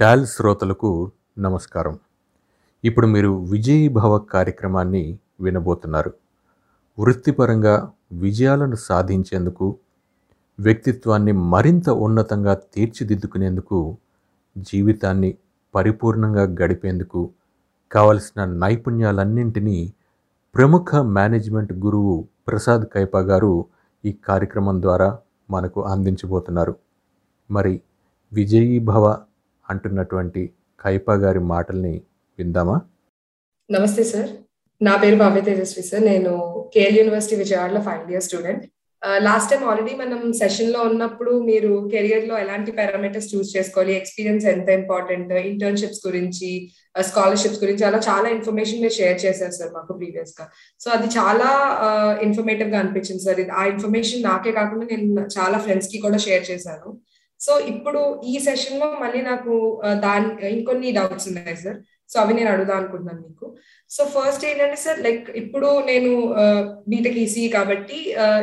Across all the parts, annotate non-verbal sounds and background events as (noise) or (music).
Tall శ్రోతలకు నమస్కారం. ఇప్పుడు మీరు విజయీభవ కార్యక్రమాన్ని వినబోతున్నారు. వృత్తిపరంగా విజయాలను సాధించేందుకు వ్యక్తిత్వాన్ని మరింత ఉన్నతంగా తీర్చిదిద్దుకునేందుకు జీవితాన్ని పరిపూర్ణంగా గడిపేందుకు కావలసిన నైపుణ్యాలన్నింటినీ ప్రముఖ మేనేజ్మెంట్ గురువు ప్రసాద్ కైపా గారు ఈ కార్యక్రమం ద్వారా మనకు అందించబోతున్నారు. మరి విజయీభవ అంటున్నటువంటి కైపా గారి మాటల్ని విందామా? నమస్తే సార్. నా పేరు భవ్య తేజస్వి సార్. నేను కేఎల్ యూనివర్సిటీ విజయవాడలో final year student. Last time already మనం సెషన్లో ఉన్నప్పుడు మీరు కెరియర్లో ఎలాంటి పారామీటర్స్ చూస్ చేసుకోవాలి ఎక్స్పీరియన్స్ ఎంత ఇంపార్టెంట్ ఇంటర్న్షిప్స్ గురించి స్కాలర్షిప్స్ గురించి అలా చాలా ఇన్ఫర్మేషన్ మీరు షేర్ చేశారు సార్ మాకు ప్రీవియస్గా. సో అది చాలా ఇన్ఫర్మేటివ్గా అనిపించింది సార్. ఆ ఇన్ఫర్మేషన్ నాకే కాకుండా నేను చాలా ఫ్రెండ్స్కి కూడా షేర్ చేశాను. సో ఇప్పుడు ఈ సెషన్లో మళ్ళీ నాకు దాని ఇంకొన్ని డౌట్స్ ఉన్నాయి సార్ సో అవి నేను అడుగుదాం అనుకుంటున్నాను మీకు. సో ఫస్ట్ ఏంటంటే సార్ లైక్ ఇప్పుడు నేను బీటెక్ ఈసీ కాబట్టి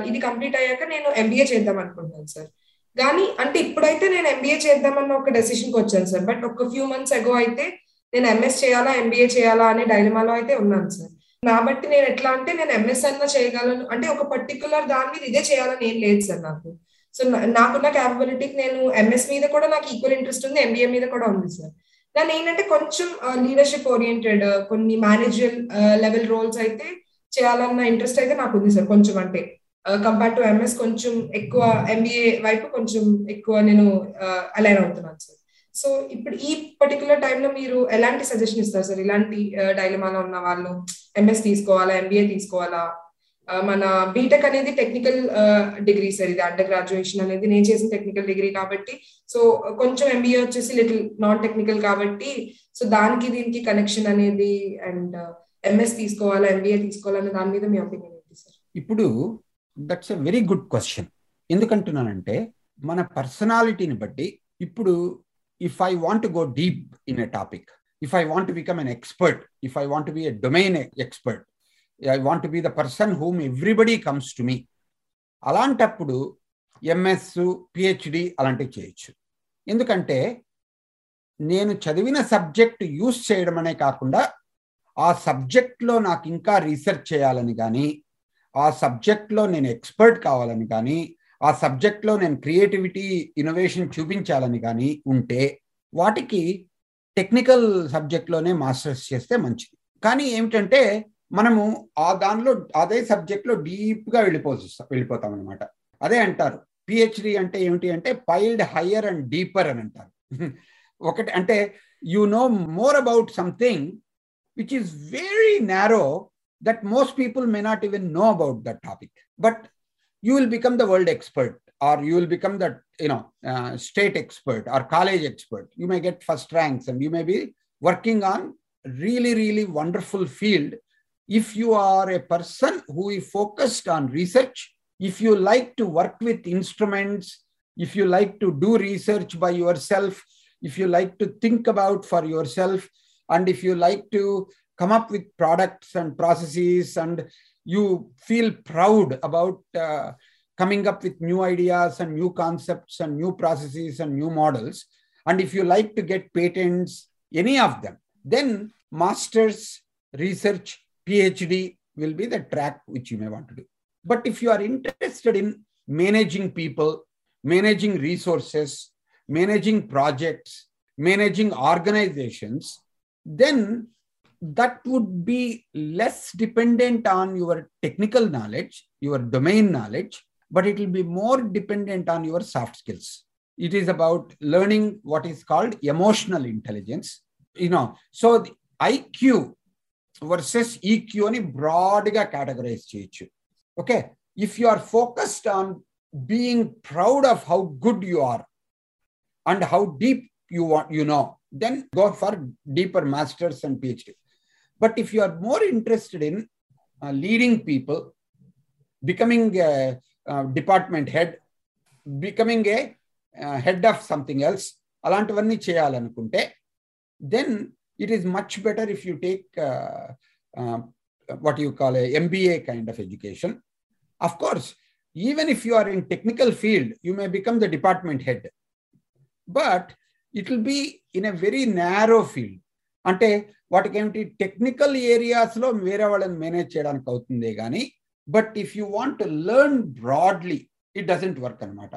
ఇది కంప్లీట్ అయ్యాక నేను ఎంబీఏ చేద్దాం అనుకుంటున్నాను సార్ కానీ అంటే ఇప్పుడైతే నేను ఎంబీఏ చేద్దామన్న ఒక డెసిషన్కి వచ్చాను సార్ బట్ ఒక ఫ్యూ మంత్స్ అగో అయితే నేను ఎంఎస్ చేయాలా ఎంబీఏ చేయాలా అనే డైలమాలో అయితే ఉన్నాను సార్ కాబట్టి నేను ఎట్లా అంటే నేను ఎంఎస్ అన్నా చేయగలను. అంటే ఒక పర్టికులర్ దాని మీద ఇదే చేయాలని ఏం లేదు సార్ నాకు. సో నాకున్న క్యాపబిలిటీకి నేను ఎంఎస్ మీద కూడా నాకు ఈక్వల్ ఇంట్రెస్ట్ ఉంది ఎంబీఏ మీద కూడా ఉంది సార్ దాని ఏంటంటే కొంచెం లీడర్షిప్ ఓరియంటెడ్ కొన్ని మేనేజర్ లెవెల్ రోల్స్ అయితే చేయాలన్న ఇంట్రెస్ట్ అయితే నాకు ఉంది సార్ కొంచెం అంటే. కంపేర్ టు ఎంఎస్ కొంచెం ఎక్కువ ఎంబీఏ వైపు కొంచెం ఎక్కువ నేను అలైన్ అవుతున్నాను సార్ సో ఇప్పుడు ఈ పర్టికులర్ టైంలో మీరు ఎలాంటి సజెషన్ ఇస్తారు సార్ ఇలాంటి డైలమాలో ఉన్న వాళ్ళు ఎంఎస్ తీసుకోవాలా ఎంబీఏ తీసుకోవాలా? మన బీటెక్ అనేది టెక్నికల్ డిగ్రీ సార్ ఇది అండర్ గ్రాడ్యుయేషన్ అనేది నేను చేసిన టెక్నికల్ డిగ్రీ కాబట్టి సో కొంచెం ఎంబీఏ వచ్చేసి లిటిల్ నాన్ టెక్నికల్ కాబట్టి సో దానికి దీనికి కనెక్షన్ అనేది అండ్ ఎంఎస్ తీసుకోవాలా ఎంబీఏ తీసుకోవాలనే దాని మీద మీ ఒపీనియన్ ఏంటి సార్? ఇప్పుడు that's a very good question ఎందుకంటున్నానంటే మన పర్సనాలిటీని బట్టి ఇప్పుడు if I want go deep in a topic if I want become an expert if I want be a domain expert I want to be the person whom everybody comes to me అలాంటప్పుడు MS PhD అలాంటివి చేయొచ్చు. ఎందుకంటే నేను చదివిన subject use చేయడం అనే కాకుండా ఆ సబ్జెక్ట్లో నాకు ఇంకా రీసెర్చ్ చేయాలని కానీ ఆ సబ్జెక్ట్లో నేను ఎక్స్పర్ట్ కావాలని కానీ ఆ సబ్జెక్ట్లో నేను క్రియేటివిటీ ఇన్నోవేషన్ చూపించాలని కానీ ఉంటే వాటికి టెక్నికల్ సబ్జెక్ట్లోనే మాస్టర్స్ చేస్తే మంచిది. కానీ ఏమిటంటే మనము ఆ దానిలో అదే సబ్జెక్ట్లో డీప్గా వెళ్ళిపో వెళ్ళిపోతాం అనమాట అదే అంటారు. పిహెచ్డి అంటే ఏమిటి అంటే పైల్డ్ హయ్యర్ అండ్ డీపర్ అని అంటారు. (laughs) ఒకటి అంటే you know more about something which is very narrow that most people may not even know about that topic but you will become the world expert or you will become that you know state expert or college expert college may get first ranks and you may be working on really really wonderful field if you are a person who is focused on research if you like to work with instruments if you like to do research by yourself if you like to think about for yourself and if you like to come up with products and processes and you feel proud about uh, coming up with new ideas and new concepts and new processes and new models. And if you like to get patents, any of them, then master's research, PhD will be the track which you may want to do. But if you are interested in managing people, managing resources, managing projects, managing organizations, then that would be less dependent on your technical knowledge, your domain knowledge, but it will be more dependent on your soft skills. It is about learning what is called emotional intelligence. You know, so IQ versus EQ అని బ్రాడ్గా categorize చేయొచ్చు okay if you are focused on being proud of how good you are and how deep you want you know then go for deeper masters and PhD but if you are more interested in leading people becoming department head becoming a head of something else అలాంటివన్నీ చేయాలనుకుంటే then it is much better if you take uh, uh, what you call a MBA kind of education. Of course, even if you are in technical field, you may become the department head. But it will be in a very narrow field. అంటే వాటికి ఏమిటి technical ఏరియాస్లో వేరే వాళ్ళని manage చేయడానికి అవుతుంది కానీ but if you want learn broadly it doesn't work అనమాట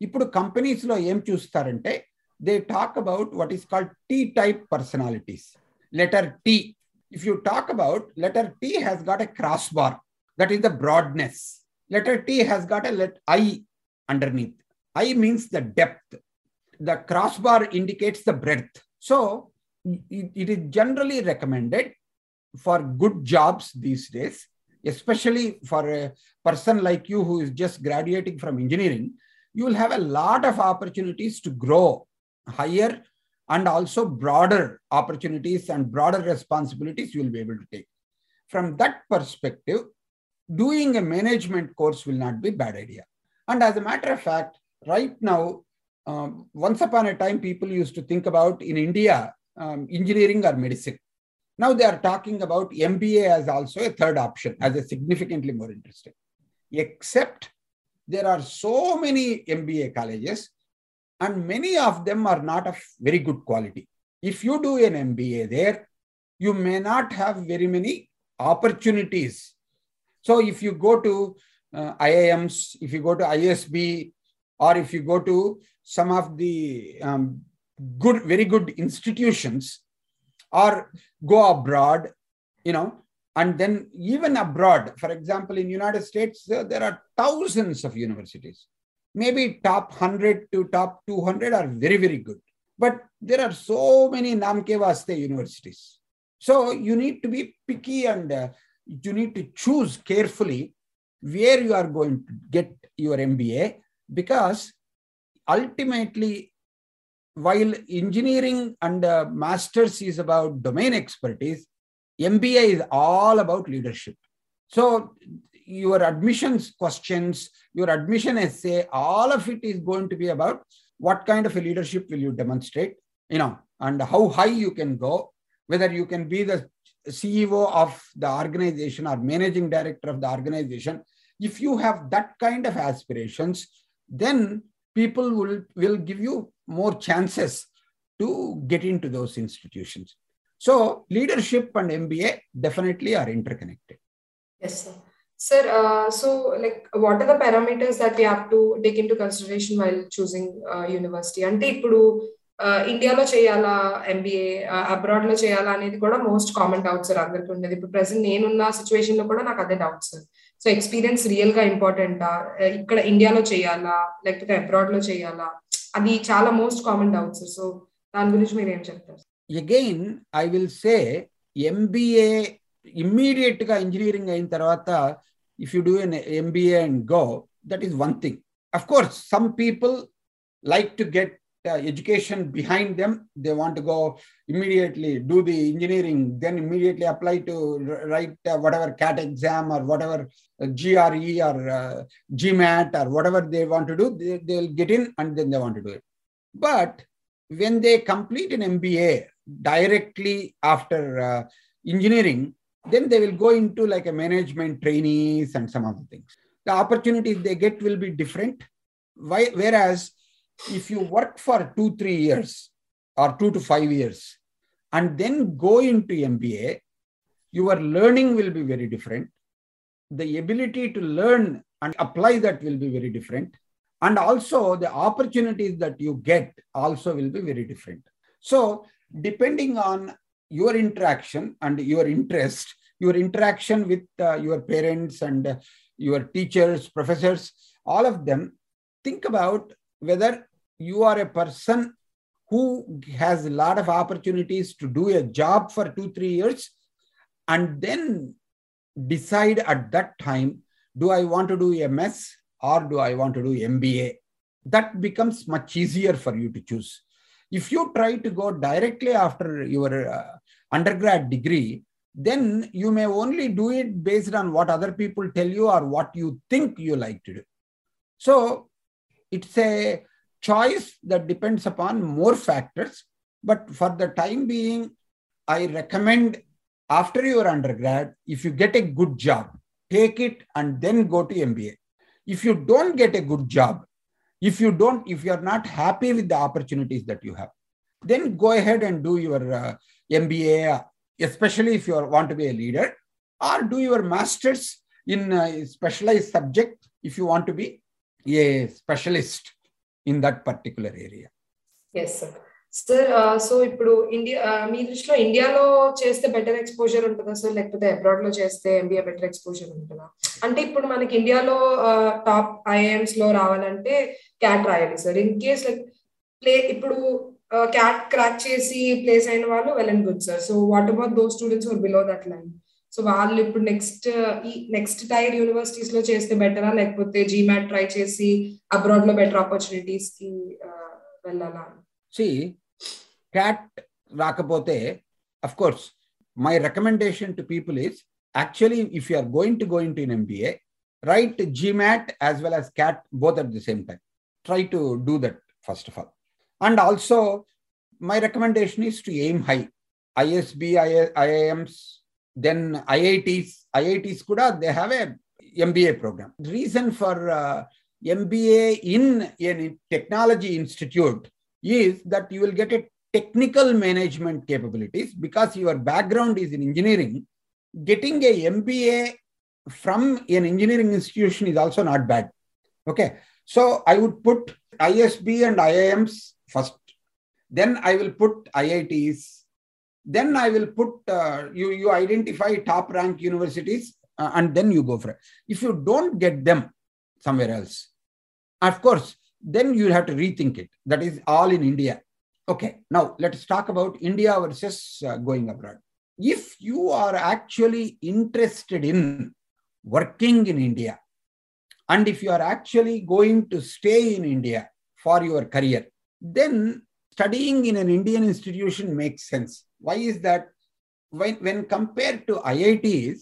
ఇప్పుడు కంపెనీస్లో ఏం చూస్తారంటే they talk about what is called T type personalities. Letter T. If you talk about letter T has got a crossbar, that is the broadness. Letter T has got a let I underneath. I means the depth. The crossbar indicates the breadth. So it, it is generally recommended for good jobs these days, especially for a person like you who is just graduating from engineering, you will have a lot of opportunities to grow higher and also broader opportunities and broader responsibilities you will be able to take. From that perspective, doing a management course will not be bad idea. And as a matter of fact, right now, um, once upon a time, people used to think about in India um, engineering or medicine. Now they are talking about MBA as also a third option, as a significantly more interesting. Except there are so many MBA colleges, and many of them are not of very good quality. If you do an MBA there, you may not have very many opportunities. So if you go to uh, IIMs, if you go to ISB, or if you go to some of the um, good, very good institutions, or go abroad, you know, and then even abroad, for example, in United States, uh, there are thousands of universities. Maybe top 100 to top 200 are very, very good. But there are so many Namke Vaste universities. So you need to be picky and uh, you need to choose carefully where you are going to get your MBA because ultimately while engineering and uh, masters is about domain expertise mba is all about leadership so your admissions questions your admission essay all of it is going to be about what kind of a leadership will you demonstrate you know and how high you can go whether you can be the ceo of the organization or managing director of the organization if you have that kind of aspirations then people will, will give you more chances to get into those institutions. So leadership and MBA definitely are interconnected. Yes, sir. Sir, uh, so like what are the parameters that we have to take into consideration while choosing uh, university? అంటే ఇప్పుడు uh, ఇండియాలో చేయాలా MBA అబ్రాడ్లో చేయాలా అనేది కూడా most common doubt sir అందరికి ఉండేది. ఇప్పుడు ప్రెసెంట్ నేనున్న సిచ్యువేషన్లో కూడా నాకు అదే డౌట్ సార్ సో ఎక్స్పీరియన్స్ రియల్గా ఇంపార్టెంటా uh, ఇక్కడ ఇండియాలో చేయాలా? లేకపోతే అబ్రాడ్లో చేయాలా? అది చాలా most common doubt sir so దాని గురించి మీరు ఏం చెప్తారు? Again I will say MBA ఇమ్మీడియట్గా ఇంజనీరింగ్ అయిన తర్వాత if you do an MBA and go, that is one thing. Of course, some people like to get uh, education behind them. They want to go immediately do the engineering, then immediately apply to write uh, whatever CAT exam or whatever uh, GRE or uh, GMAT or whatever they want to do. They, they'll get in and then they want to do it. But when they complete an MBA directly after uh, engineering, then they will go into like a management trainees and some other things the opportunities they get will be different Why, whereas if you work for two, three years or two to five years and then go into MBA, your learning will be very different. The ability to learn and apply that will be very different. And also the opportunities that you get also will be very different. So depending on your interaction and your interest, your interaction with uh, your parents and uh, your teachers, professors, all of them, think about whether you are a person who has a lot of opportunities to do a job for two, three years, and then decide at that time do I want to do MS or do I want to do MBA? That becomes much easier for you to choose. If you try to go directly after your uh, undergrad degree, then you may only do it based on what other people tell you or what you think you like to do. So it's a choice that depends upon more factors. But for the time being, I recommend after your undergrad, if you get a good job, take it and then go to MBA. If you don't get a good job, if you don't, if you're not happy with the opportunities that you have, then go ahead and do your uh, MBA, especially if you are, want to be a leader, or do your master's in a specialized subject if you want to be a specialist in that particular area. Yes sir sir so ఇప్పుడు India మీ దృష్టిలో ఇండియాలో చేస్తే better exposure ఉంటుందా sir లేకపోతే అబ్రాడ్లో చేస్తే MBA better exposure ఉంటుందా అంటే ఇప్పుడు మనకి ఇండియాలో టాప్ ఐఐఎమ్స్లో రావాలంటే క్యాట్ రాయాలి sir in case like play ఇప్పుడు Uh, క్యాట్ క్రాక్ చేసి ప్లేస్ అయిన వాళ్ళు well and good sir so what about those students are below that line so వాళ్ళు ఇప్పుడు నెక్స్ట్ uh, ఈ నెక్స్ట్ టైర్ యూనివర్సిటీస్లో చేస్తే బెటరా లేకపోతే జీమాట్ ట్రై చేసి అబ్రాడ్లో బెటర్ ఆపర్చునిటీస్కి uh, వెళ్ళాలా? క్యాట్ రాకపోతే of course my recommendation to people is actually if you are going to going to in MBA right GMAT as well as CAT both at the same time try to do that first of all And also, my recommendation is to aim high. ISB, IIMs, then IITs. IITs kuda, they have a MBA program. The reason for uh, MBA in a technology institute is that you will get a technical management capabilities because your background is in engineering. Getting a MBA from an engineering institution is also not bad. Okay. So I would put ISB and IIMs first. Then I will put IITs. Then I will put, uh, you, you identify top rank universities uh, and then you go for it. If you don't get them somewhere else, of course, then you have to rethink it. That is all in India. Okay, now let's talk about India versus uh, going abroad. If you are actually interested in working in India, and if you are actually going to stay in India for your career, then studying in an Indian institution makes sense. Why is that? When, when compared to IITs,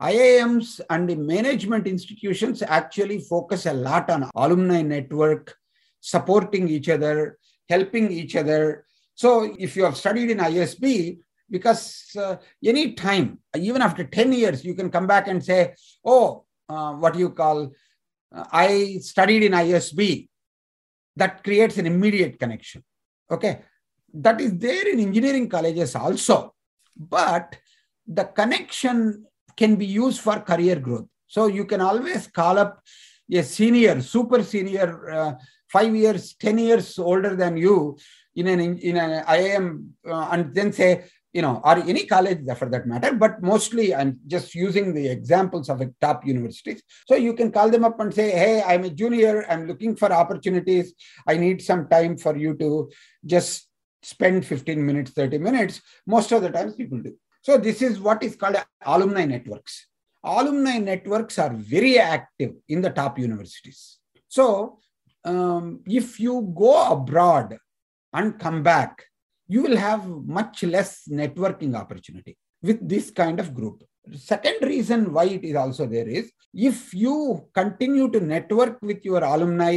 IIMs and the management institutions actually focus a lot on alumni network, supporting each other, helping each other. So if you have studied in ISB, because uh, any time, even after 10 years, you can come back and say, oh, uh, what you call, uh, I studied in ISB. That creates an immediate connection. Okay. That is there in engineering colleges also. But the connection can be used for career growth. So you can always call up a senior, super senior, uh, five years, 10 years older than you in an, in an IIM uh, and then say, you know, or any college for that matter, but mostly I'm just using the examples of a top universities. So you can call them up and say, hey, I'm a junior, I'm looking for opportunities. I need some time for you to just spend 15 minutes, 30 minutes. Most of the times people do. So this is what is called alumni networks. Alumni networks are very active in the top universities. So um, if you go abroad and come back, you will have much less networking opportunity with this kind of group. Second reason why it is also there is if you continue to network with your alumni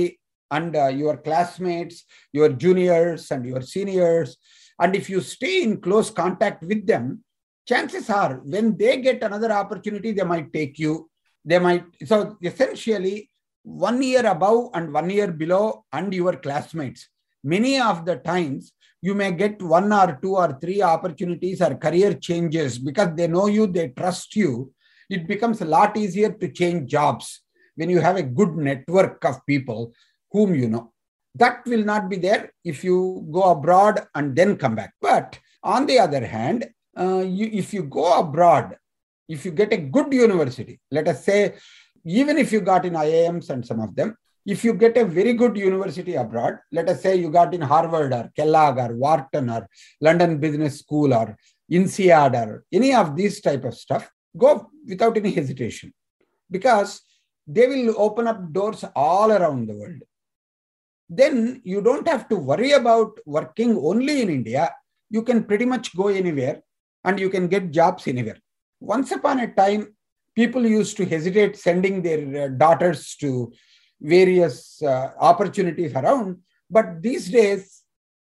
and uh, your classmates, your juniors and your seniors, and if you stay in close contact with them, chances are when they get another opportunity, they might take you. They might, so essentially, one year above and one year below, and your classmates. Many of the times, you may get one or two or three opportunities or career changes because they know you, they trust you. It becomes a lot easier to change jobs when you have a good network of people whom you know. That will not be there if you go abroad and then come back. But on the other hand, uh, you, if you go abroad, if you get a good university, let us say, even if you got in IIMs and some of them, if you get a very good university abroad, let us say you got in Harvard or Kellogg or Wharton or London Business School or INSEAD or any of these type of stuff, go without any hesitation because they will open up doors all around the world. Then you don't have to worry about working only in India. You can pretty much go anywhere and you can get jobs anywhere. Once upon a time, people used to hesitate sending their uh, daughters to various uh, opportunities around. But these days,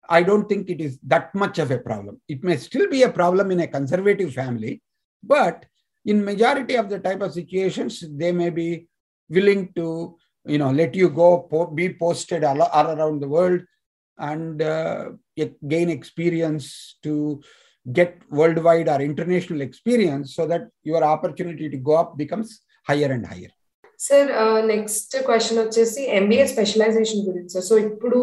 I don't think it is that much of a problem. It may still be a problem in a conservative family, but in majority of the type of situations, they may be willing to, you know, let you go po- be posted all, all around the world. and uh, gain experience to get worldwide or international experience so that your opportunity to go up becomes higher and higher. Sir next question వచ్చేసి MBA specialization గురించి sir so ఇప్పుడు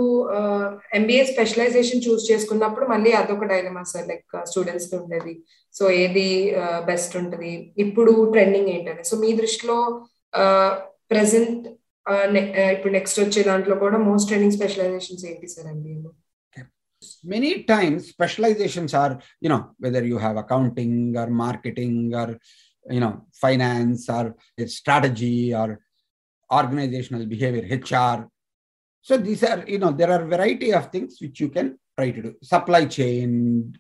MBA specialization choose చేసుకున్నప్పుడు మళ్ళీ అదొక dilemma sir like స్టూడెంట్స్కి ఉండేది. So ఏది uh, best ఉంటుంది? ఇప్పుడు ట్రెండింగ్ ఏంటని సో మీ దృష్టిలో uh, ప్రెసెంట్ uh, ఇప్పుడు నెక్స్ట్ వచ్చే దాంట్లో కూడా మోస్ట్ ట్రెండింగ్ స్పెషలైజేషన్స్ ఏంటి సార్ ఎంబీఏలో many times specializations are you know whether you have accounting or marketing or you know finance or strategy or organizational behavior hr so these are you know there are variety of things which you can try to do. Supply chain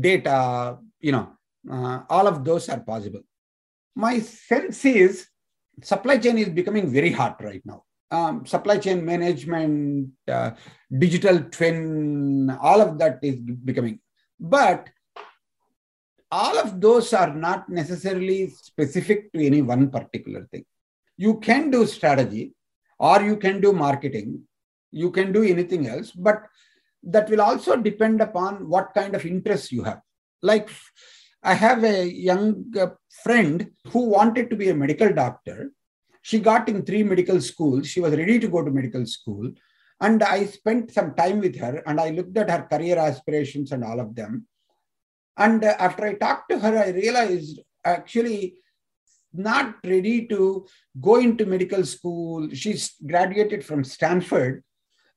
data you know uh, all of those are possible. My sense is supply chain is becoming very hot right now. Um, supply chain management, uh, digital twin, all of that is becoming. But all of those are not necessarily specific to any one particular thing. You can do strategy or you can do marketing, you can do anything else, but that will also depend upon what kind of interest you have. Like, I have a young uh, friend who wanted to be a medical doctor. She got in three medical schools. She was ready to go to medical school. And i spent some time with her and i looked at her career aspirations and all of them and after i talked to her i realized actually not ready to go into medical school. She's graduated from stanford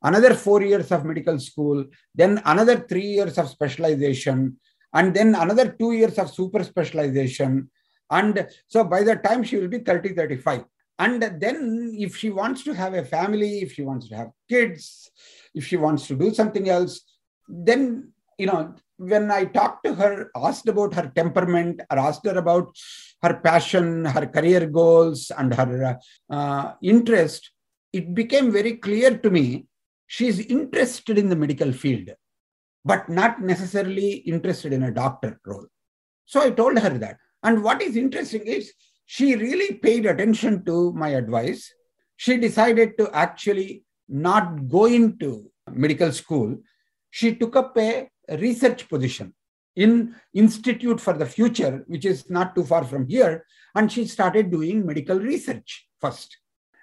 another 4 years of medical school then another 3 years of specialization and then another 2 years of super specialization. And so by the time she will be 30 35 and then, if she wants to have a family, if she wants to have kids, if she wants to do something else, then, you know, when I talked to her, asked about her temperament, or asked her about her passion, her career goals, and her uh, interest, it became very clear to me she's interested in the medical field, but not necessarily interested in a doctor role. So I told her that. And what is interesting is she really paid attention to my advice. She decided to actually not go into medical school. She took up a research position in Institute for the Future, which is not too far from here, and she started doing medical research first.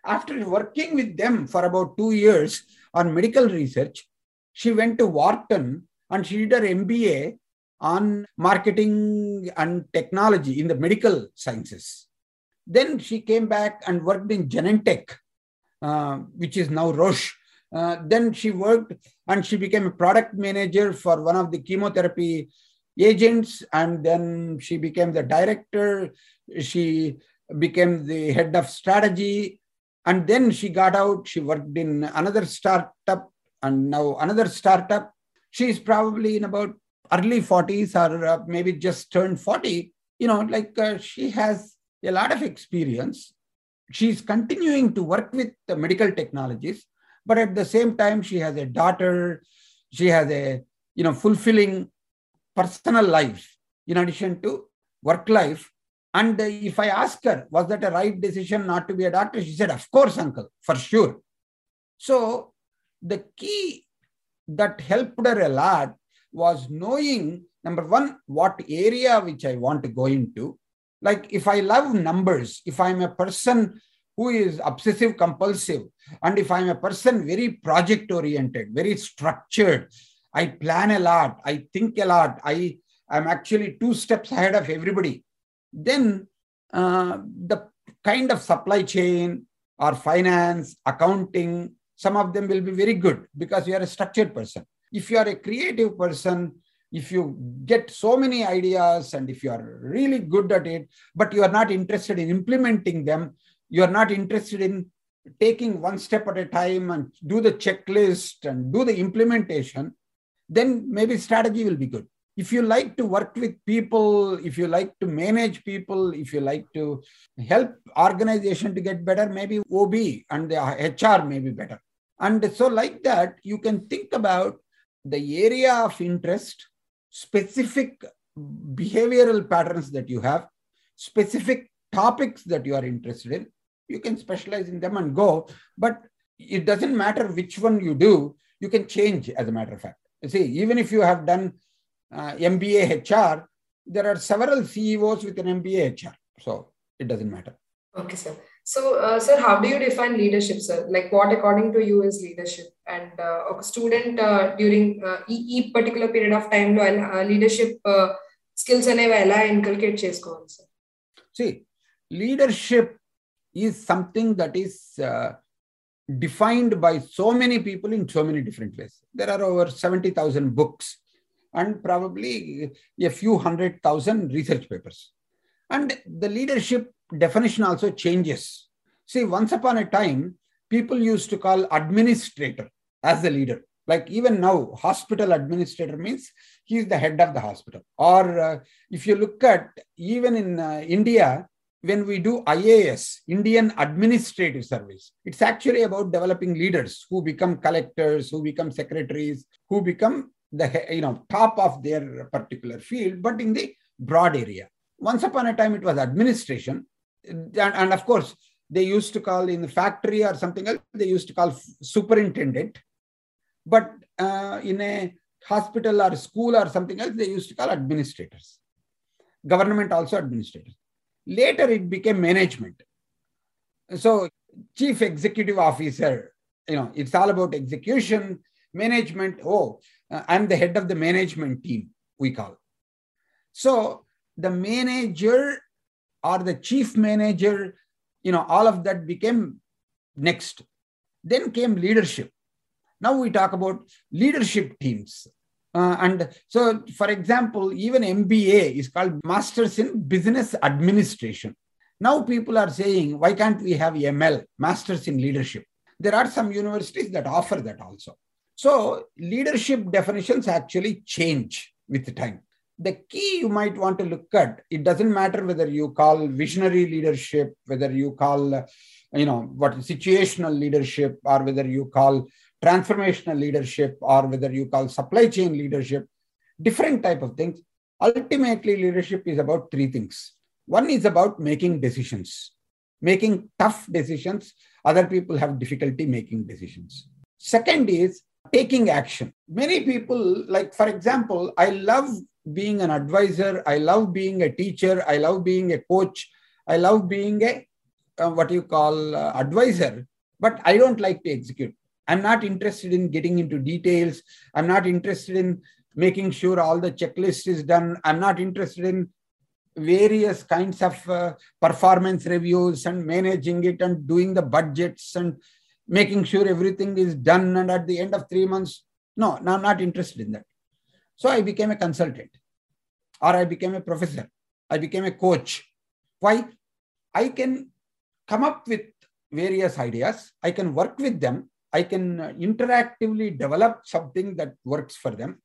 After working with them for about two years on medical research, she went to Wharton and she did her MBA on marketing and technology in the medical sciences. Then she came back and worked in Genentech, uh, which is now Roche. Uh, then she worked and she became a product manager for one of the chemotherapy agents. And then she became the director. She became the head of strategy. And then she got out. She worked in another startup and now another startup. She's probably in about early 40s or uh, maybe just turned 40. You know, like uh, she has a lot of experience. She's continuing to work with the medical technologies, but at the same time, she has a daughter. She has a you know fulfilling personal life in addition to work life. And if I ask her, was that a right decision not to be a doctor? She said, Of course, uncle, for sure. So the key that helped her a lot was knowing number one, what area which I want to go into like if i love numbers if i'm a person who is obsessive compulsive. And if i'm a person very project oriented very structured i plan a lot i think a lot i am actually two steps ahead of everybody then uh, the kind of supply chain or finance accounting some of them will be very good because you are a structured person. If you are a creative person if you get so many ideas and if you are really good at it, but you are not interested in implementing them, you are not interested in taking one step at a time and do the checklist and do the implementation, then maybe strategy will be good. If you like to work with people, if you like to manage people, if you like to help organization to get better, maybe OB and the HR may be better. And so like that, you can think about the area of interest specific behavioral patterns that you have, specific topics that you are interested in, you can specialize in them and go. But it doesn't matter which one you do, you can change as a matter of fact. You see, even if you have done uh, MBA HR, there are several CEOs with an MBA HR. So it doesn't matter. Okay, sir. So, uh, sir, how do you define leadership, sir? Like, what according to you is leadership? And uh, a student uh, during uh, ఈ ఈ particular period of టైంలో leadership skills అనేవి ఎలా inculcate చేసుకోవాలి sir See, leadership is something that is uh, defined by so many people in so many different ways. There are over 70,000 books and probably a few hundred thousand research papers. And the leadership definition also changes. See, once upon a time, people used to call administrator as the leader. Like even now, hospital administrator means he is the head of the hospital. Or uh, if you look at even in uh, India, when we do IAS, Indian Administrative Service, it's actually about developing leaders who become collectors, who become secretaries, who become the you know top of their particular field, but in the broad area. Once upon a time, it was administration, and, and of course, they used to call in the factory or something else. They used to call superintendent, but uh, in a hospital or school or something else, they used to call administrators. Government also administrators. Later, it became management. So, chief executive officer, you know, it's all about execution, management. Oh, uh, I'm the head of the management team, we call. So, the manager or the chief manager, you know, all of that became next. Then came leadership. Now we talk about leadership teams. Uh, and so, for example, even MBA is called Masters in Business Administration. Now people are saying, why can't we have ML, Masters in Leadership? There are some universities that offer that also. So, leadership definitions actually change with time. The key you might want to look at, it doesn't matter whether you call visionary leadership, whether you call, you know, what situational leadership, or whether you call transformational leadership or whether you call supply chain leadership different type of things. Ultimately leadership is about three things. One is about making decisions making tough decisions. Other people have difficulty making decisions. Second is taking action. Many people like for example i love being an advisor. I love being a teacher. I love being a coach. I love being a uh, what you call uh, advisor. But i don't like to execute I'm not interested in getting into details. I'm not interested in making sure all the checklist is done. I'm not interested in various kinds of uh, performance reviews and managing it and doing the budgets and making sure everything is done. And at the end of three months, no, no, I'm not interested in that. So I became a consultant or I became a professor. I became a coach. Why? I can come up with various ideas. I can work with them I can interactively develop something that works for them.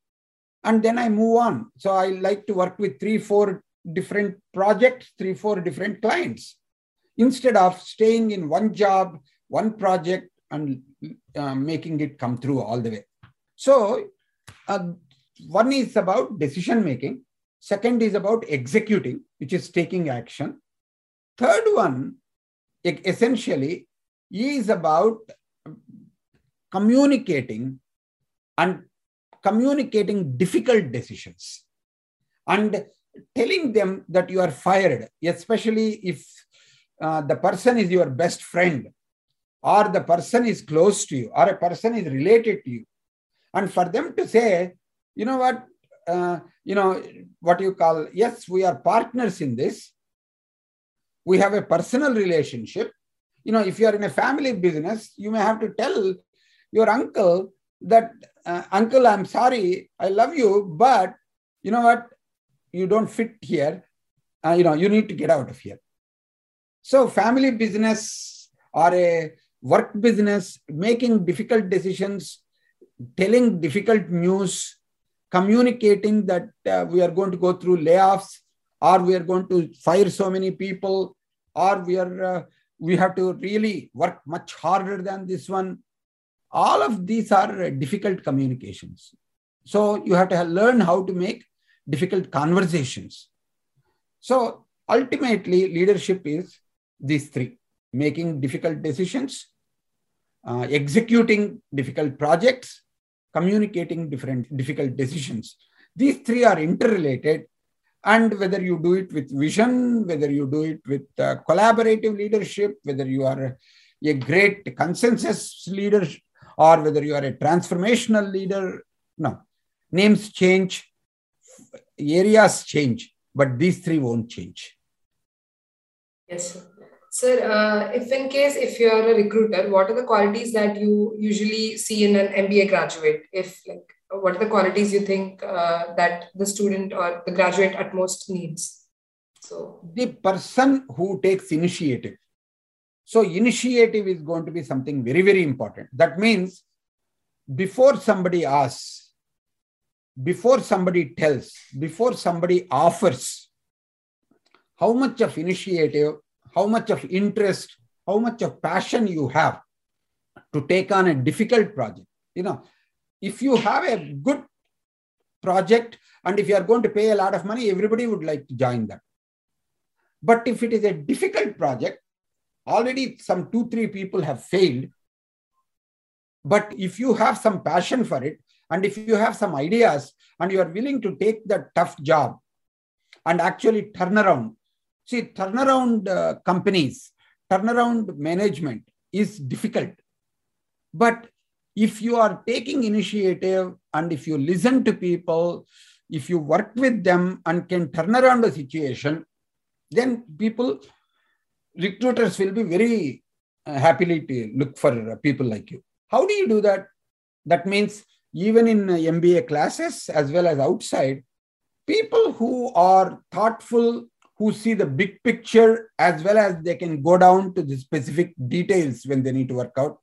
And then I move on. So I like to work with three, four different projects, three, four different clients, instead of staying in one job, one project, and uh, making it come through all the way. So uh, one is about decision making. Second is about executing, which is taking action. Third one, essentially, is about communicating and communicating difficult decisions and telling them that you are fired, especially if uh, the person is your best friend or the person is close to you or a person is related to you. And for them to say, you know what, uh, you know, what you call, yes, we are partners in this. We have a personal relationship. You know, if you are in a family business, you may have to tell your uncle that uh, uncle i'm sorry i love you but you know what? You don't fit here. Uh, you know you need to get out of here. So family business or a work business making difficult decisions telling difficult news communicating that uh, we are going to go through layoffs or we are going to fire so many people or we are uh, we have to really work much harder than this one all of these are difficult communications. So you have to learn how to make difficult conversations. So ultimately, leadership is these three making difficult decisions, uh, executing difficult projects, communicating different difficult decisions. These three are interrelated. And whether you do it with vision, whether you do it with uh, collaborative leadership, whether you are a great consensus leader, or whether you are a transformational leader, no. Names change, areas change, but these three won't change. Yes, sir. Sir, uh, if in case if you're a recruiter, what are the qualities that you usually see in an MBA graduate? If like, what are the qualities you think uh, that the student or the graduate at most needs? So the person who takes initiative. So initiative is going to be something very very important. That means before somebody asks, before somebody tells, before somebody offers, how much of initiative how much of interest, how much of passion you have to take on a difficult project. You know, if you have a good project and if you are going to pay a lot of money, everybody would like to join that. But if it is a difficult project, already some two, three people have failed. But if you have some passion for it, and if you have some ideas, and you are willing to take that tough job and actually turn around See, turnaround uh, companies, turnaround management is difficult. But if you are taking initiative and if you listen to people, if you work with them and can turn around the situation, then people, recruiters will be very uh, happily to look for uh, people like you. How do you do that? That means even in MBA classes as well as outside, people who are thoughtful who see the big picture as well as they can go down to the specific details when they need to work out.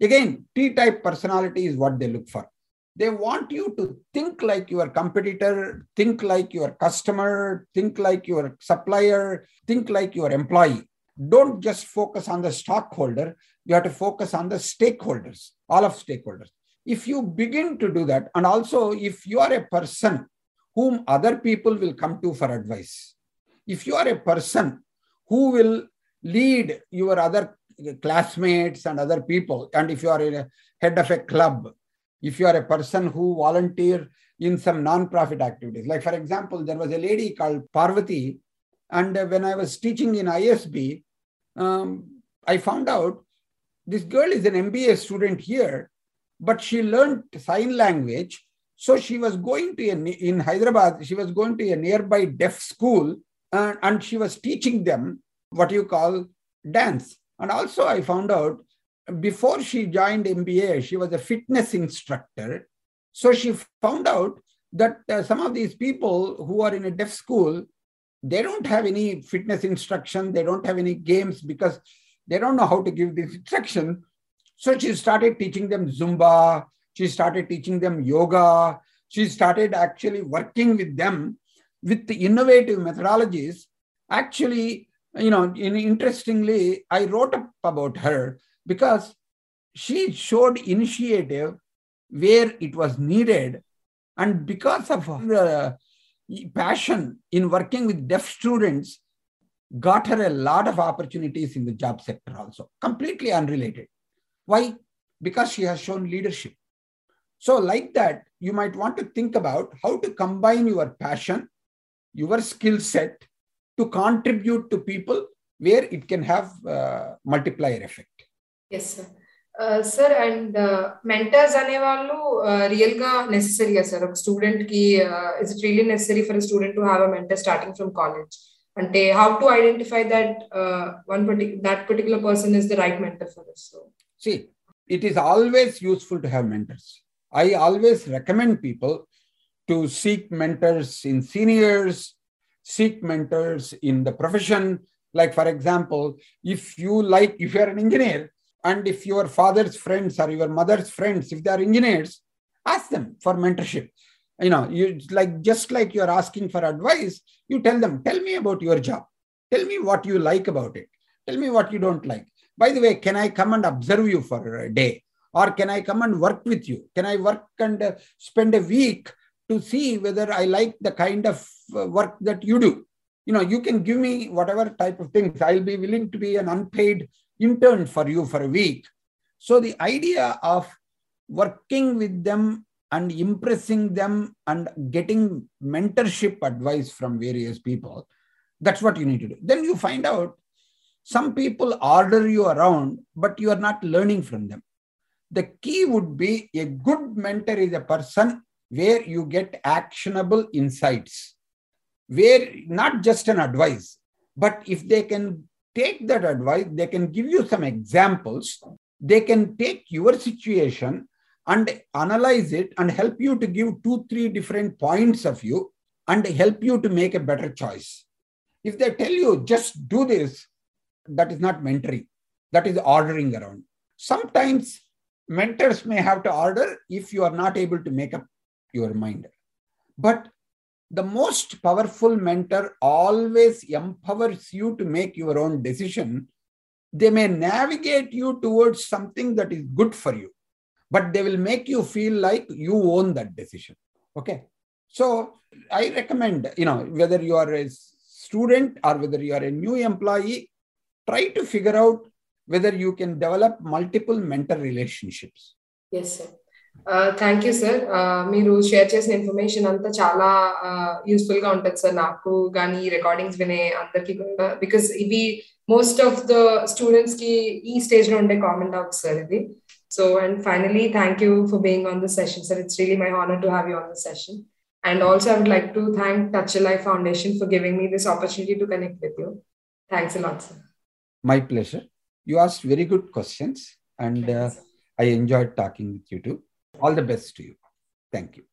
Again, T type personality is what they look for. They want you to think like your competitor, think like your customer, think like your supplier, think like your employee. Don't just focus on the stockholder, you have to focus on the stakeholders, all of stakeholders. If you begin to do that, and also if you are a person whom other people will come to for advice, if you are a person who will lead your other classmates and other people, and if you are a head of a club, if you are a person who volunteer in some non-profit activities, like for example, there was a lady called Parvati, and when I was teaching in ISB, um, I found out this girl is an MBA student here, but she learned sign language. So she was going to a, in Hyderabad, she was going to a nearby deaf school and, and she was teaching them what you call dance. And also, I found out before she joined MBA, she was a fitness instructor. So she found out that uh, some of these people who are in a deaf school, they don't have any fitness instruction, they don't have any games because they don't know how to give this instruction. So she started teaching them Zumba, she started teaching them yoga, she started actually working with them with the innovative methodologies, actually, you know, in, interestingly, I wrote up about her because she showed initiative where it was needed. And because of her passion in working with deaf students, got her a lot of opportunities in the job sector also, completely unrelated. Why? Because she has shown leadership. So, like that, you might want to think about how to combine your passion your skill set to contribute to people where it can have uh, multiplier effect. Yes, sir. Uh, sir and mentors అనేవాళ్ళు real గా నెసెసరీగా sir ఒక student కి is it really necessary for student to have a mentor starting from college అంటే how to identify that one that particular person is the right mentor for us so See, it is always useful to have mentors. I always recommend people to seek mentors in seniors, seek mentors in the profession. Like, for example, if you like, if you're an engineer, and if your father's friends or your mother's friends, if they are engineers, ask them for mentorship. You know, you like just like you're asking for advice, you tell them, tell me about your job. Tell me what you like about it. Tell me what you don't like. By the way, can I come and observe you for a day? Or can I come and work with you? Can I work and uh, spend a week to see whether I like the kind of uh, work that you do? You know, you can give me whatever type of things. I'll be willing to be an unpaid intern for you for a week. So the idea of working with them and impressing them and getting mentorship advice from various people. That's what you need to do. Then you find out some people order you around, but you are not learning from them. The key would be a good mentor is a person where you get actionable insights, where not just an advice, but if they can take that advice, they can give you some examples, they can take your situation and analyze it and help you to give two, three different points of view and help you to make a better choice. If they tell you just do this, that is not mentoring, that is ordering around. Sometimes mentors may have to order if you are not able to make up your mind. But the most powerful mentor always empowers you to make your own decision. They may navigate you towards something that is good for you but they will make you feel like you own that decision. Okay. So i recommend you know whether you are a student or whether you are a new employee try to figure out whether you can develop multiple mentor relationships. Yes sir. Thank you sir మీరు share చేసిన information అంతా చాలా useful గా ఉంటుంది sir నాకు కానీ recordings వినే అందరికి కూడా బికాస్ ఇవి మోస్ట్ ఆఫ్ ద స్టూడెంట్స్ కి ఈ స్టేజ్ లో ఉండే కామన్ డౌట్స్ సార్ ఇది So, and finally, thank you for being on the session, sir. It's really my honor to have you on the session. And also, I would like to thank Touch a Life Foundation for giving me this opportunity to connect with you. Thanks a lot, sir. My pleasure. You asked very good questions, and uh, I enjoyed talking with you too. all the best to you. Thank you.